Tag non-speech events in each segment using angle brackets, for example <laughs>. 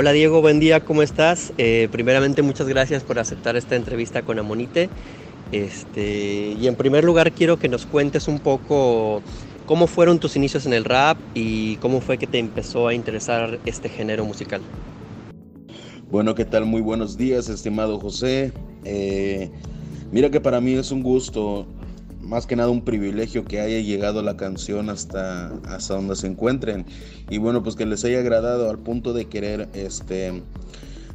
Hola Diego, buen día, ¿cómo estás? Eh, primeramente muchas gracias por aceptar esta entrevista con Amonite. Este, y en primer lugar quiero que nos cuentes un poco cómo fueron tus inicios en el rap y cómo fue que te empezó a interesar este género musical. Bueno, ¿qué tal? Muy buenos días, estimado José. Eh, mira que para mí es un gusto, más que nada un privilegio que haya llegado la canción hasta, hasta donde se encuentren. Y bueno, pues que les haya agradado al punto de querer este,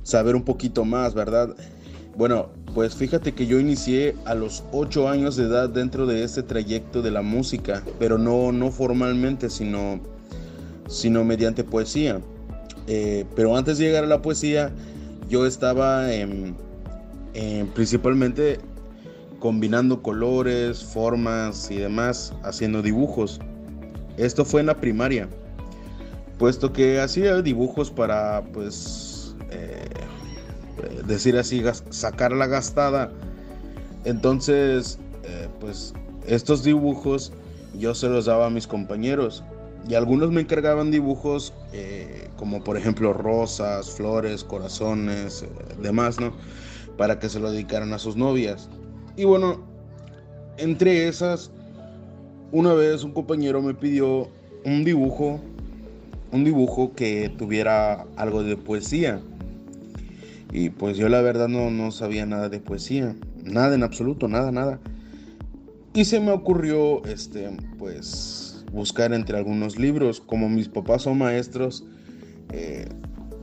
saber un poquito más, ¿verdad? Bueno, pues fíjate que yo inicié a los 8 años de edad dentro de este trayecto de la música, pero no, no formalmente, sino, sino mediante poesía. Eh, pero antes de llegar a la poesía, yo estaba principalmente combinando colores, formas y demás, haciendo dibujos. Esto fue en la primaria, puesto que hacía dibujos para, pues, eh, decir así, sacar la gastada. Entonces, eh, pues estos dibujos yo se los daba a mis compañeros y algunos me encargaban dibujos eh, como por ejemplo rosas, flores, corazones, demás, ¿no? Para que se lo dedicaran a sus novias. Y bueno, entre esas, una vez un compañero me pidió un dibujo, un dibujo que tuviera algo de poesía. Y pues yo la verdad no, no sabía nada de poesía, nada en absoluto, nada, nada. Y se me ocurrió, este, pues, buscar entre algunos libros. Como mis papás son maestros, eh,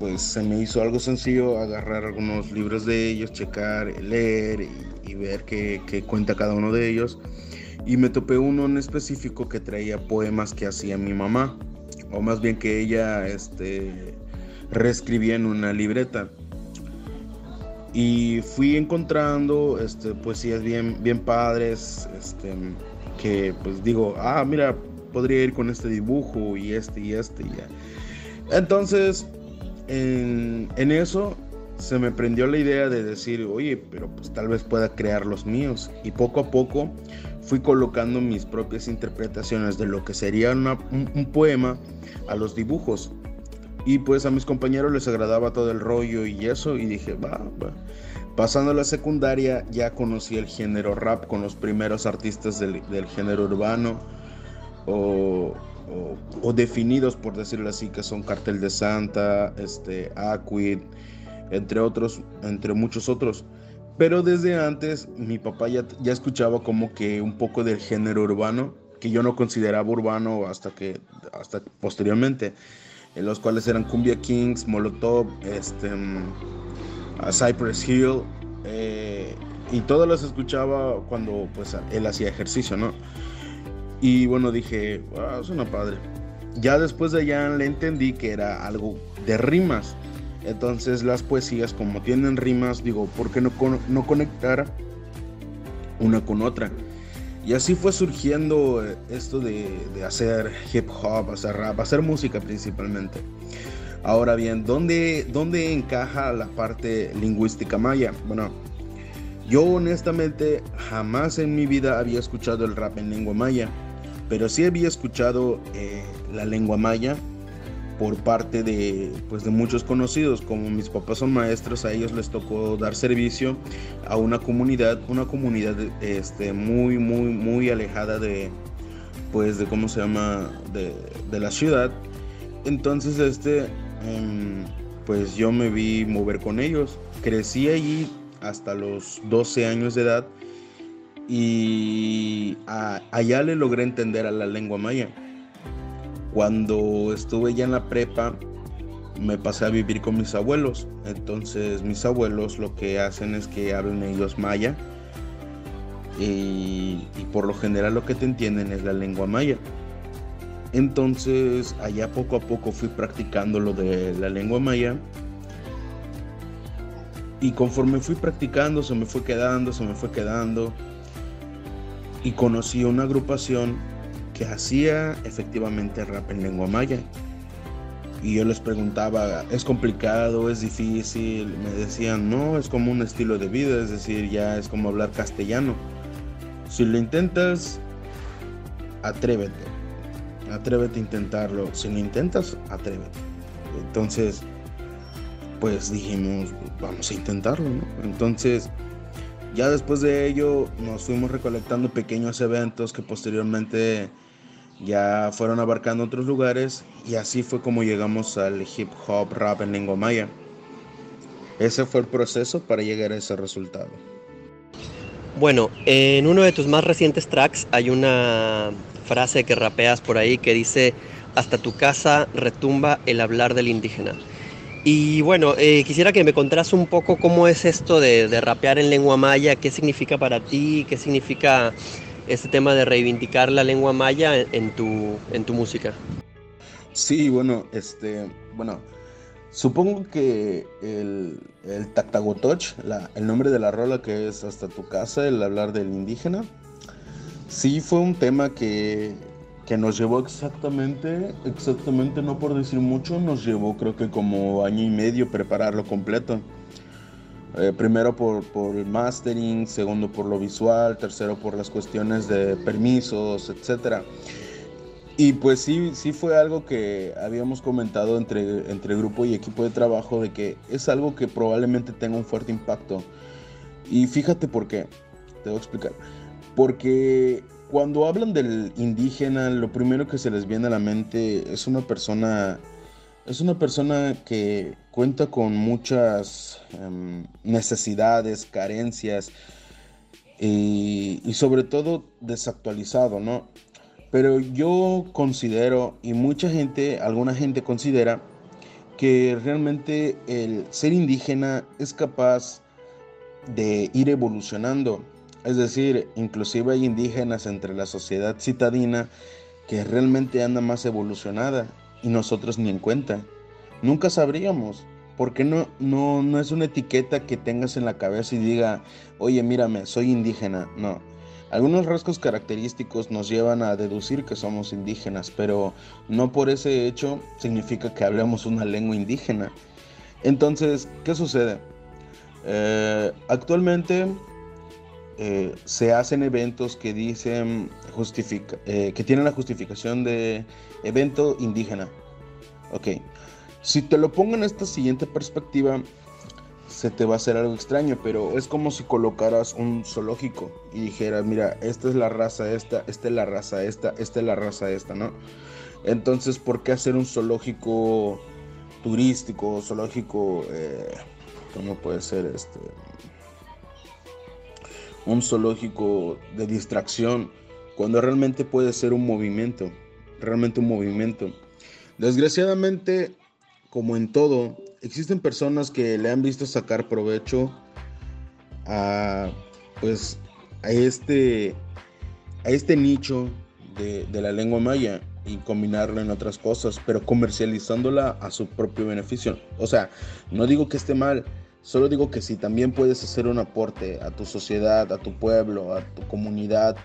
pues se me hizo algo sencillo agarrar algunos libros de ellos, checar, leer y, ver qué, qué, cuenta cada uno de ellos. Y me topé uno en específico que traía poemas que hacía mi mamá, o más bien que ella este, reescribía en una libreta y fui encontrando este, poesías bien, bien padres, este, que pues digo, ah, mira, podría ir con este dibujo y este y este y ya. Entonces, en, en eso se me prendió la idea de decir, oye, pero pues tal vez pueda crear los míos. Y poco a poco fui colocando mis propias interpretaciones de lo que sería un, un, poema a los dibujos. Y pues a mis compañeros les agradaba todo el rollo y eso, y dije, va, va. Pasando a la secundaria ya conocí el género rap con los primeros artistas del, del género urbano o, o, definidos por decirlo así, que son Cartel de Santa, este, Aquid, entre otros, entre muchos otros. Pero desde antes mi papá ya, escuchaba como que un poco del género urbano, que yo no consideraba urbano hasta que hasta posteriormente en los cuales eran Cumbia Kings, Molotov, este, Cypress Hill, eh, y todas las escuchaba cuando pues él hacía ejercicio, ¿no? Y bueno, dije, wow, una padre. Ya después de allá le entendí que era algo de rimas. Entonces las poesías como tienen rimas, digo, ¿por qué no, no conectar una con otra? Y así fue surgiendo eh, esto de, hacer hip hop, hacer rap, hacer música principalmente. Ahora bien, ¿dónde, ¿dónde encaja la parte lingüística maya? Bueno, yo honestamente jamás en mi vida había escuchado el rap en lengua maya, pero sí había escuchado eh, la lengua maya por parte de, pues, de muchos conocidos, como mis papás son maestros, a ellos les tocó dar servicio a una comunidad, una comunidad este, muy, muy, muy alejada de, pues, de cómo se llama, de, de la ciudad. Entonces, este, em, pues yo me vi mover con ellos. Crecí allí hasta los 12 años de edad y allá le logré entender a la lengua maya. Cuando estuve ya en la prepa, me pasé a vivir con mis abuelos. Entonces mis abuelos lo que hacen es que hablan ellos maya. Y, por lo general lo que te entienden es la lengua maya. Entonces allá poco a poco fui practicando lo de la lengua maya. Y conforme fui practicando, se me fue quedando, se me fue quedando. Y conocí una agrupación que hacía efectivamente rap en lengua maya. Y yo les preguntaba, ¿es complicado? ¿Es difícil? Me decían, no, es como un estilo de vida, es decir, ya es como hablar castellano. Si lo intentas, atrévete. Atrévete a intentarlo. Si lo intentas, atrévete. Entonces, pues dijimos, vamos a intentarlo, ¿no? Entonces, ya después de ello nos fuimos recolectando pequeños eventos que posteriormente ya fueron abarcando otros lugares y así fue como llegamos al hip hop rap en lengua maya. Ese fue el proceso para llegar a ese resultado. Bueno, en uno de tus más recientes tracks hay una frase que rapeas por ahí que dice, hasta tu casa retumba el hablar del indígena. Y bueno, eh, quisiera que me contaras un poco cómo es esto de, rapear en lengua maya, qué significa para ti, qué significa este tema de reivindicar la lengua maya en, tu, en tu música. Sí, bueno, este, bueno, supongo que el, el Tactagotoch, el nombre de la rola que es Hasta tu casa, el hablar del indígena, sí fue un tema que que nos llevó exactamente, exactamente, no por decir mucho, nos llevó creo que como año y medio prepararlo completo. Eh, primero por, por, el mastering, segundo por lo visual, tercero por las cuestiones de permisos, etc. Y pues sí, sí fue algo que habíamos comentado entre, entre grupo y equipo de trabajo de que es algo que probablemente tenga un fuerte impacto. Y fíjate por qué, te voy a explicar. Porque cuando hablan del indígena, lo primero que se les viene a la mente es una persona, es una persona que cuenta con muchas em, necesidades, carencias y, y sobre todo desactualizado, ¿no? Pero yo considero, y mucha gente, alguna gente considera, que realmente el ser indígena es capaz de ir evolucionando es decir, inclusive hay indígenas entre la sociedad citadina que realmente anda más evolucionada y nosotros ni en cuenta. Nunca sabríamos, porque no, no, no es una etiqueta que tengas en la cabeza y diga, oye, mírame, soy indígena. No. Algunos rasgos característicos nos llevan a deducir que somos indígenas, pero no por ese hecho significa que hablemos una lengua indígena. Entonces, ¿qué sucede? Eh, actualmente eh, se hacen eventos que dicen justifica, eh, que tienen la justificación de evento indígena. Ok, si te lo pongo en esta siguiente perspectiva, se te va a hacer algo extraño, pero es como si colocaras un zoológico y dijeras, mira, esta es la raza esta, esta es la raza esta, esta es la raza esta, ¿no? Entonces, ¿por qué hacer un zoológico turístico, zoológico, eh, ¿cómo puede ser este? Un zoológico de distracción, cuando realmente puede ser un movimiento, realmente un movimiento. Desgraciadamente, como en todo, existen personas que le han visto sacar provecho a, pues, a este, a este nicho de, la lengua maya y combinarla en otras cosas, pero comercializándola a su propio beneficio. O sea, no digo que esté mal, Solo digo que si también puedes hacer un aporte a tu sociedad, a tu pueblo, a tu comunidad,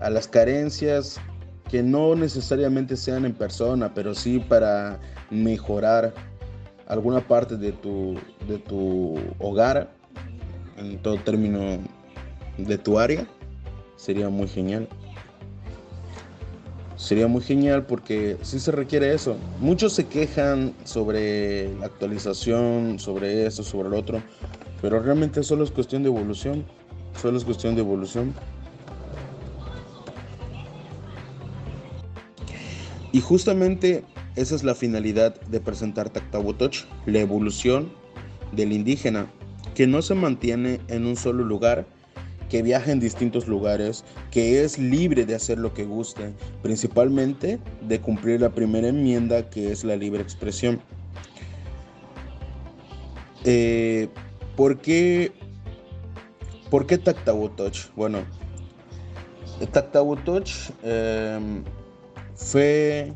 a las carencias que no necesariamente sean en persona, pero sí para mejorar alguna parte de tu, de tu hogar, en todo término de tu área, sería muy genial. Sería muy genial porque sí se requiere eso. Muchos se quejan sobre la actualización, sobre eso, sobre lo otro, pero realmente solo es cuestión de evolución. Solo es cuestión de evolución. Y justamente esa es la finalidad de presentar Tactabutoch, la evolución del indígena, que no se mantiene en un solo lugar, que viaja en distintos lugares, que es libre de hacer lo que guste, principalmente de cumplir la primera enmienda que es la libre expresión. Eh, ¿Por qué, por qué Bueno, Tactabutoch em, fue,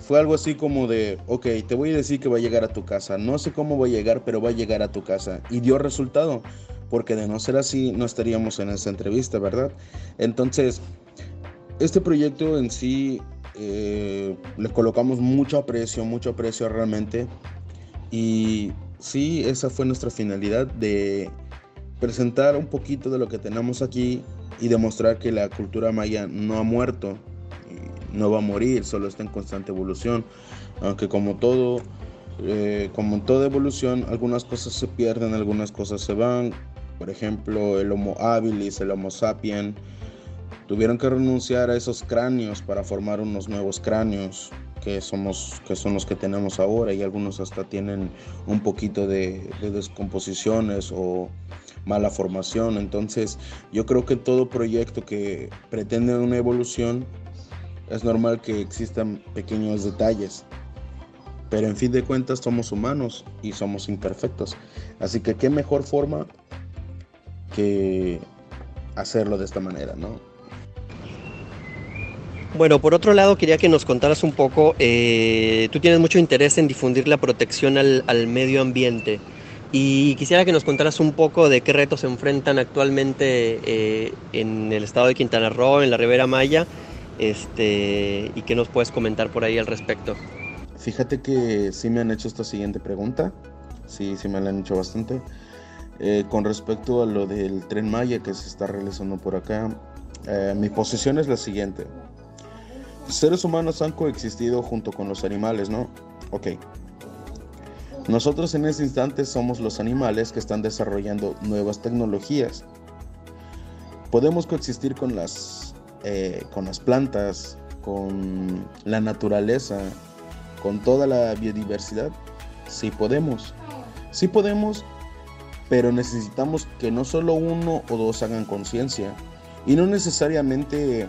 fue algo así como de, ok, te voy a decir que va a llegar a tu casa. No sé cómo va a llegar, pero va a llegar a tu casa. Y dio resultado porque de no ser así no estaríamos en esta entrevista, ¿verdad? Entonces, este proyecto en sí eh, le colocamos mucho aprecio, mucho aprecio realmente. Y sí, esa fue nuestra finalidad de presentar un poquito de lo que tenemos aquí y demostrar que la cultura maya no ha muerto, no va a morir, solo está en constante evolución. Aunque como todo, eh, como en toda evolución, algunas cosas se pierden, algunas cosas se van. Por ejemplo, el Homo habilis, el Homo sapien, tuvieron que renunciar a esos cráneos para formar unos nuevos cráneos que, somos, que son los que tenemos ahora y algunos hasta tienen un poquito de, de descomposiciones o mala formación. Entonces yo creo que todo proyecto que pretende una evolución es normal que existan pequeños detalles. Pero en fin de cuentas somos humanos y somos imperfectos. Así que qué mejor forma que hacerlo de esta manera, ¿no? Bueno, por otro lado, quería que nos contaras un poco, eh, tú tienes mucho interés en difundir la protección al, al, medio ambiente y quisiera que nos contaras un poco de qué retos se enfrentan actualmente eh, en el estado de Quintana Roo, en la Ribera Maya, este, y qué nos puedes comentar por ahí al respecto. Fíjate que sí me han hecho esta siguiente pregunta, sí, sí me la han hecho bastante. Eh, con respecto a lo del tren Maya que se está realizando por acá, eh, mi posición es la siguiente. Seres humanos han coexistido junto con los animales, ¿no? Ok. Nosotros en ese instante somos los animales que están desarrollando nuevas tecnologías. Podemos coexistir con las, eh, con las plantas, con la naturaleza, con toda la biodiversidad. Sí podemos. Sí podemos, pero necesitamos que no solo uno o dos hagan conciencia. Y no necesariamente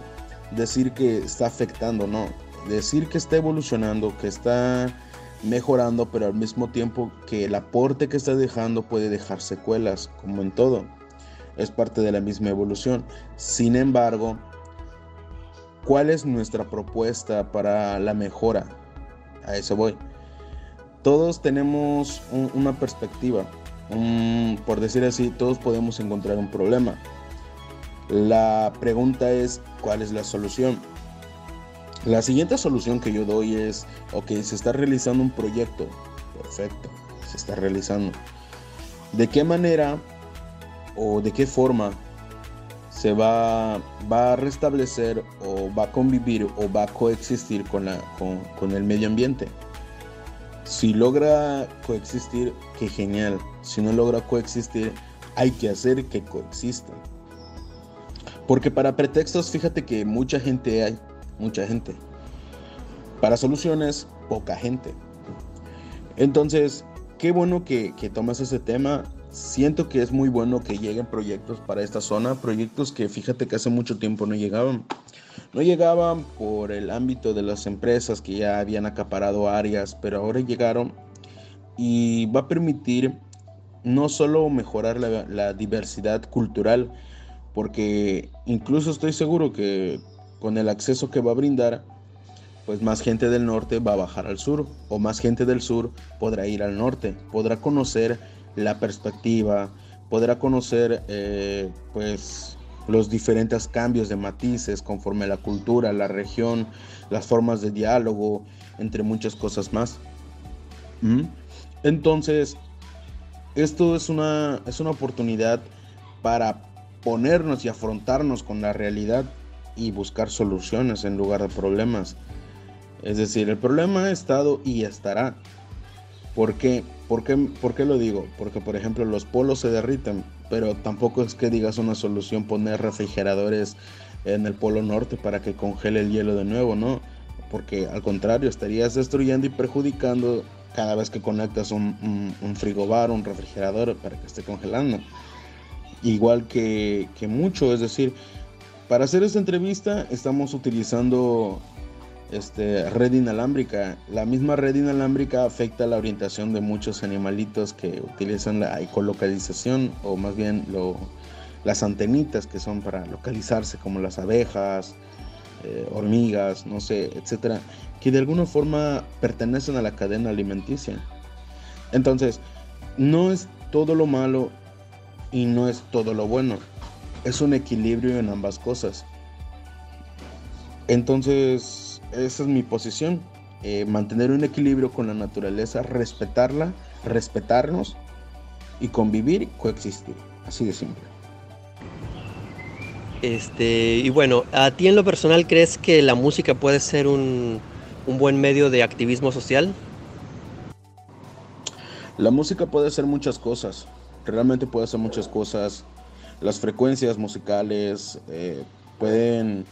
decir que está afectando, no. Decir que está evolucionando, que está mejorando, pero al mismo tiempo que el aporte que está dejando puede dejar secuelas, como en todo. Es parte de la misma evolución. Sin embargo, ¿cuál es nuestra propuesta para la mejora? A eso voy. Todos tenemos un, una perspectiva. Un, por decir así, todos podemos encontrar un problema. La pregunta es, ¿cuál es la solución? La siguiente solución que yo doy es, ok, se está realizando un proyecto, perfecto, se está realizando. ¿De qué manera o de qué forma se va, va a restablecer o va a convivir o va a coexistir con, la, con el medio ambiente? Si logra coexistir, qué genial. Si no logra coexistir, hay que hacer que coexistan. Porque para pretextos, fíjate que mucha gente hay mucha gente. Para soluciones, poca gente. Entonces, qué bueno que, que tomas ese tema. Siento que es muy bueno que lleguen proyectos para esta zona, proyectos que fíjate que hace mucho tiempo no llegaban. No llegaban por el ámbito de las empresas que ya habían acaparado áreas, pero ahora llegaron y va a permitir no solo mejorar la, diversidad cultural, porque incluso estoy seguro que con el acceso que va a brindar, pues más gente del norte va a bajar al sur o más gente del sur podrá ir al norte, podrá conocer la perspectiva, podrá conocer eh, pues los diferentes cambios de matices conforme a la cultura, la región, las formas de diálogo, entre muchas cosas más. ¿Mm? Entonces, esto es una, es una oportunidad para ponernos y afrontarnos con la realidad y buscar soluciones en lugar de problemas. Es decir, el problema ha estado y estará. ¿Por qué? ¿Por qué, ¿Por qué lo digo? Porque, por ejemplo, los polos se derriten, pero tampoco es que digas una solución poner refrigeradores en el polo norte para que congele el hielo de nuevo, ¿no? Porque al contrario, estarías destruyendo y perjudicando cada vez que conectas un, un, un frigobar, un refrigerador para que esté congelando. Igual que, que mucho, es decir, para hacer esta entrevista estamos utilizando este, red inalámbrica. La misma red inalámbrica afecta la orientación de muchos animalitos que utilizan la ecolocalización o más bien las antenitas que son para localizarse como las abejas, eh, hormigas, no sé, etcétera, que de alguna forma pertenecen a la cadena alimenticia. Entonces, no es todo lo malo y no es todo lo bueno es un equilibrio en ambas cosas. Entonces, esa es mi posición. Eh, mantener un equilibrio con la naturaleza, respetarla, respetarnos y convivir y coexistir. Así de simple. Este, y bueno, ¿a ti en lo personal crees que la música puede ser un, un buen medio de activismo social? La música puede hacer muchas cosas, realmente puede hacer muchas cosas. Las frecuencias musicales eh, pueden,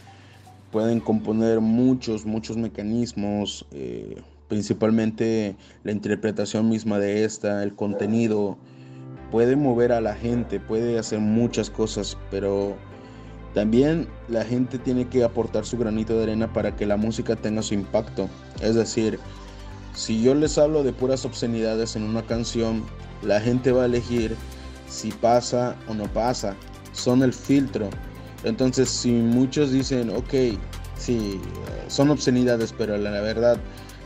pueden componer muchos, muchos mecanismos, eh, principalmente la interpretación misma de esta, el contenido, puede mover a la gente, puede hacer muchas cosas, pero también la gente tiene que aportar su granito de arena para que la música tenga su impacto. Es decir, si yo les hablo de puras obscenidades en una canción, la gente va a elegir si pasa o no pasa. Son el filtro. Entonces, si muchos dicen, ok, sí, son obscenidades, pero la verdad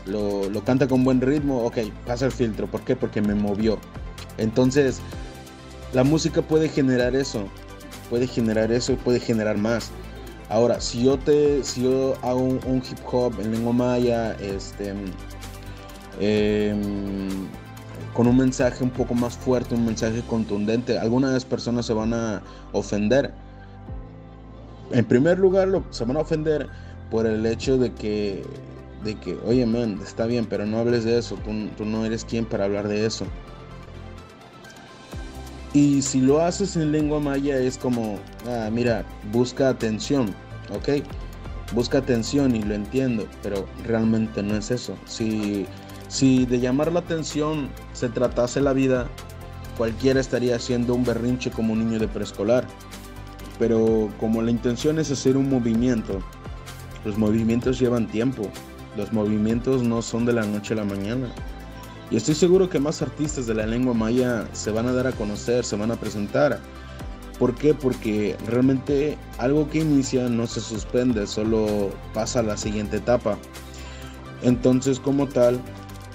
lo, lo canta con buen ritmo, ok, pasa el filtro. ¿Por qué? Porque me movió. Entonces, la música puede generar eso, puede generar eso y puede generar más. Ahora, si yo te, si yo hago un, hip hop en lengua maya, este, em, con un mensaje un poco más fuerte, un mensaje contundente, algunas personas se van a ofender. En primer lugar, lo, se van a ofender por el hecho de que, de que, oye, man, está bien, pero no hables de eso, tú, tú no eres quien para hablar de eso. Y si lo haces en lengua maya es como, ah, mira, busca atención, ¿ok? Busca atención y lo entiendo, pero realmente no es eso. Si, si de llamar la atención se tratase la vida, cualquiera estaría haciendo un berrinche como un niño de preescolar. Pero como la intención es hacer un movimiento, los movimientos llevan tiempo. Los movimientos no son de la noche a la mañana. Y estoy seguro que más artistas de la lengua maya se van a dar a conocer, se van a presentar. ¿Por qué? Porque realmente algo que inicia no se suspende, solo pasa a la siguiente etapa. Entonces como tal,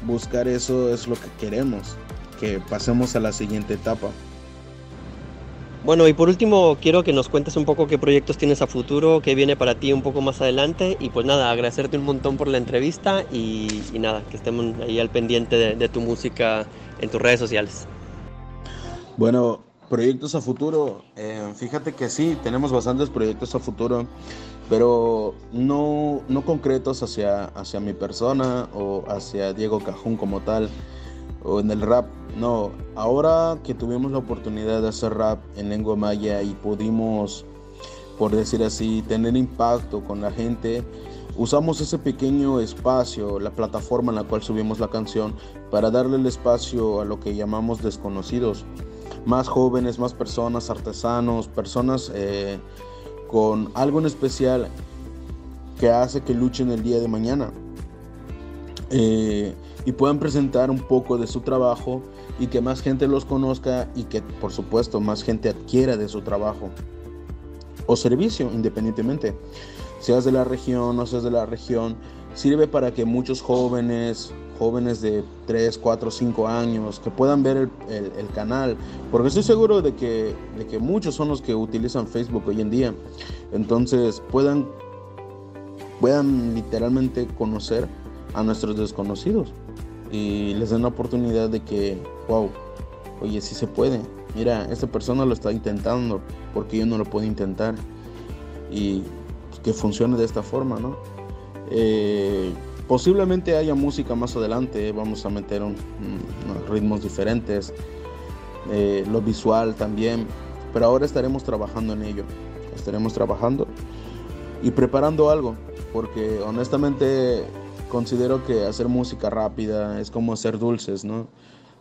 buscar eso es lo que queremos, que pasemos a la siguiente etapa. Bueno, y por último, quiero que nos cuentes un poco qué proyectos tienes a futuro, qué viene para ti un poco más adelante. Y pues nada, agradecerte un montón por la entrevista y, nada, que estemos ahí al pendiente de, tu música en tus redes sociales. Bueno, proyectos a futuro. Eh, fíjate que sí, tenemos bastantes proyectos a futuro, pero no, no concretos hacia, hacia mi persona o hacia Diego Cajún como tal o en el rap. No, ahora que tuvimos la oportunidad de hacer rap en lengua maya y pudimos, por decir así, tener impacto con la gente, usamos ese pequeño espacio, la plataforma en la cual subimos la canción, para darle el espacio a lo que llamamos desconocidos. Más jóvenes, más personas, artesanos, personas eh, con algo en especial que hace que luchen el día de mañana. Eh, y puedan presentar un poco de su trabajo y que más gente los conozca y que por supuesto más gente adquiera de su trabajo o servicio independientemente. Seas de la región, no seas de la región, sirve para que muchos jóvenes, jóvenes de 3, 4, 5 años, que puedan ver el, el, canal, porque estoy seguro de que, de que muchos son los que utilizan Facebook hoy en día, entonces puedan, puedan literalmente conocer a nuestros desconocidos y les den la oportunidad de que, wow, oye, sí se puede. Mira, esta persona lo está intentando, porque yo no lo puedo intentar. Y pues, que funcione de esta forma, ¿no? Eh, posiblemente haya música más adelante, vamos a meter un, ritmos diferentes, eh, lo visual también, pero ahora estaremos trabajando en ello, estaremos trabajando y preparando algo, porque honestamente considero que hacer música rápida es como hacer dulces, ¿no?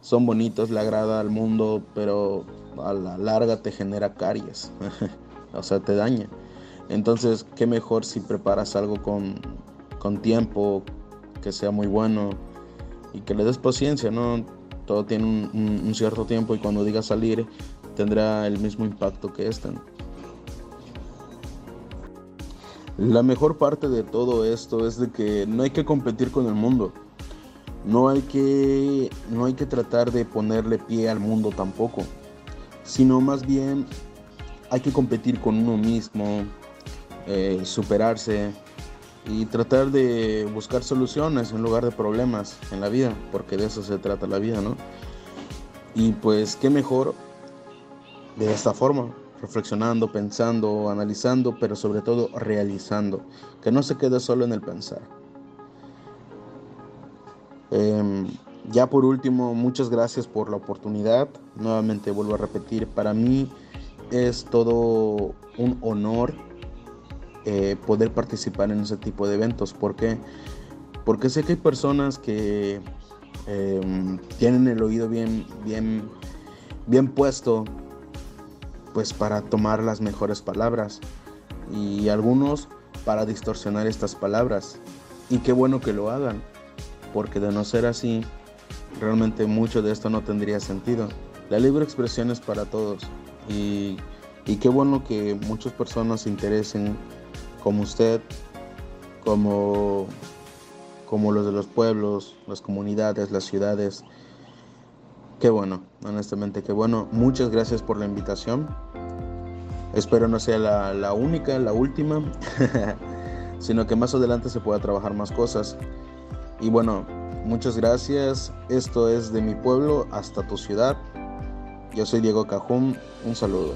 Son bonitos, le agrada al mundo, pero a la larga te genera caries, <laughs> o sea, te daña. Entonces, qué mejor si preparas algo con, con tiempo, que sea muy bueno y que le des paciencia, ¿no? Todo tiene un, cierto tiempo y cuando diga salir tendrá el mismo impacto que este. La mejor parte de todo esto es de que no hay que competir con el mundo. No hay que, no hay que tratar de ponerle pie al mundo tampoco. Sino más bien hay que competir con uno mismo, eh, superarse y tratar de buscar soluciones en lugar de problemas en la vida, porque de eso se trata la vida, ¿no? Y pues qué mejor de esta forma reflexionando, pensando, analizando, pero sobre todo realizando, que no se quede solo en el pensar. Em, ya por último, muchas gracias por la oportunidad. Nuevamente vuelvo a repetir, para mí es todo un honor eh, poder participar en ese tipo de eventos. ¿Por qué? Porque sé que hay personas que em, tienen el oído bien, bien, bien puesto pues para tomar las mejores palabras y algunos para distorsionar estas palabras. Y qué bueno que lo hagan, porque de no ser así, realmente mucho de esto no tendría sentido. La libre expresión es para todos y, y qué bueno que muchas personas se interesen como usted, como, como los de los pueblos, las comunidades, las ciudades. Qué bueno, honestamente, qué bueno. Muchas gracias por la invitación. Espero no sea la, única, la última, <laughs> sino que más adelante se pueda trabajar más cosas. Y bueno, muchas gracias. Esto es de mi pueblo hasta tu ciudad. Yo soy Diego Cajún. Un saludo.